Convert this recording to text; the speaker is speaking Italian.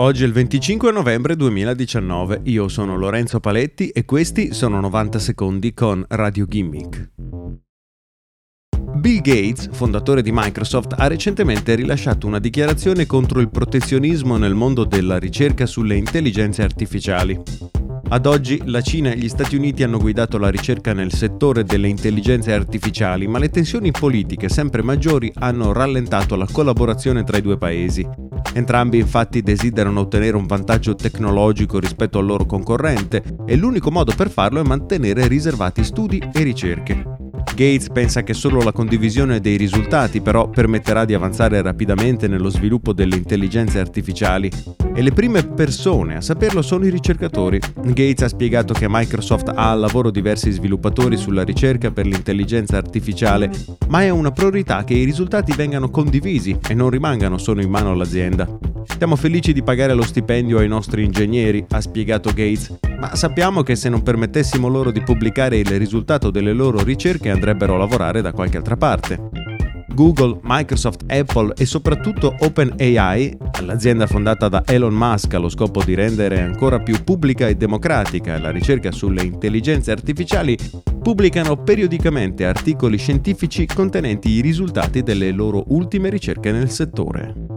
Oggi è il 25 novembre 2019, io sono Lorenzo Paletti e questi sono 90 secondi con Radio Gimmick. Bill Gates, fondatore di Microsoft, ha recentemente rilasciato una dichiarazione contro il protezionismo nel mondo della ricerca sulle intelligenze artificiali. Ad oggi la Cina e gli Stati Uniti hanno guidato la ricerca nel settore delle intelligenze artificiali, ma le tensioni politiche sempre maggiori hanno rallentato la collaborazione tra i due paesi. Entrambi infatti desiderano ottenere un vantaggio tecnologico rispetto al loro concorrente e l'unico modo per farlo è mantenere riservati studi e ricerche. Gates pensa che solo la condivisione dei risultati però permetterà di avanzare rapidamente nello sviluppo delle intelligenze artificiali e le prime persone a saperlo sono i ricercatori. Gates ha spiegato che Microsoft ha al lavoro diversi sviluppatori sulla ricerca per l'intelligenza artificiale, ma è una priorità che i risultati vengano condivisi e non rimangano solo in mano all'azienda. Siamo felici di pagare lo stipendio ai nostri ingegneri, ha spiegato Gates, ma sappiamo che se non permettessimo loro di pubblicare il risultato delle loro ricerche andrebbero a lavorare da qualche altra parte. Google, Microsoft, Apple e soprattutto OpenAI, l'azienda fondata da Elon Musk allo scopo di rendere ancora più pubblica e democratica la ricerca sulle intelligenze artificiali, pubblicano periodicamente articoli scientifici contenenti i risultati delle loro ultime ricerche nel settore.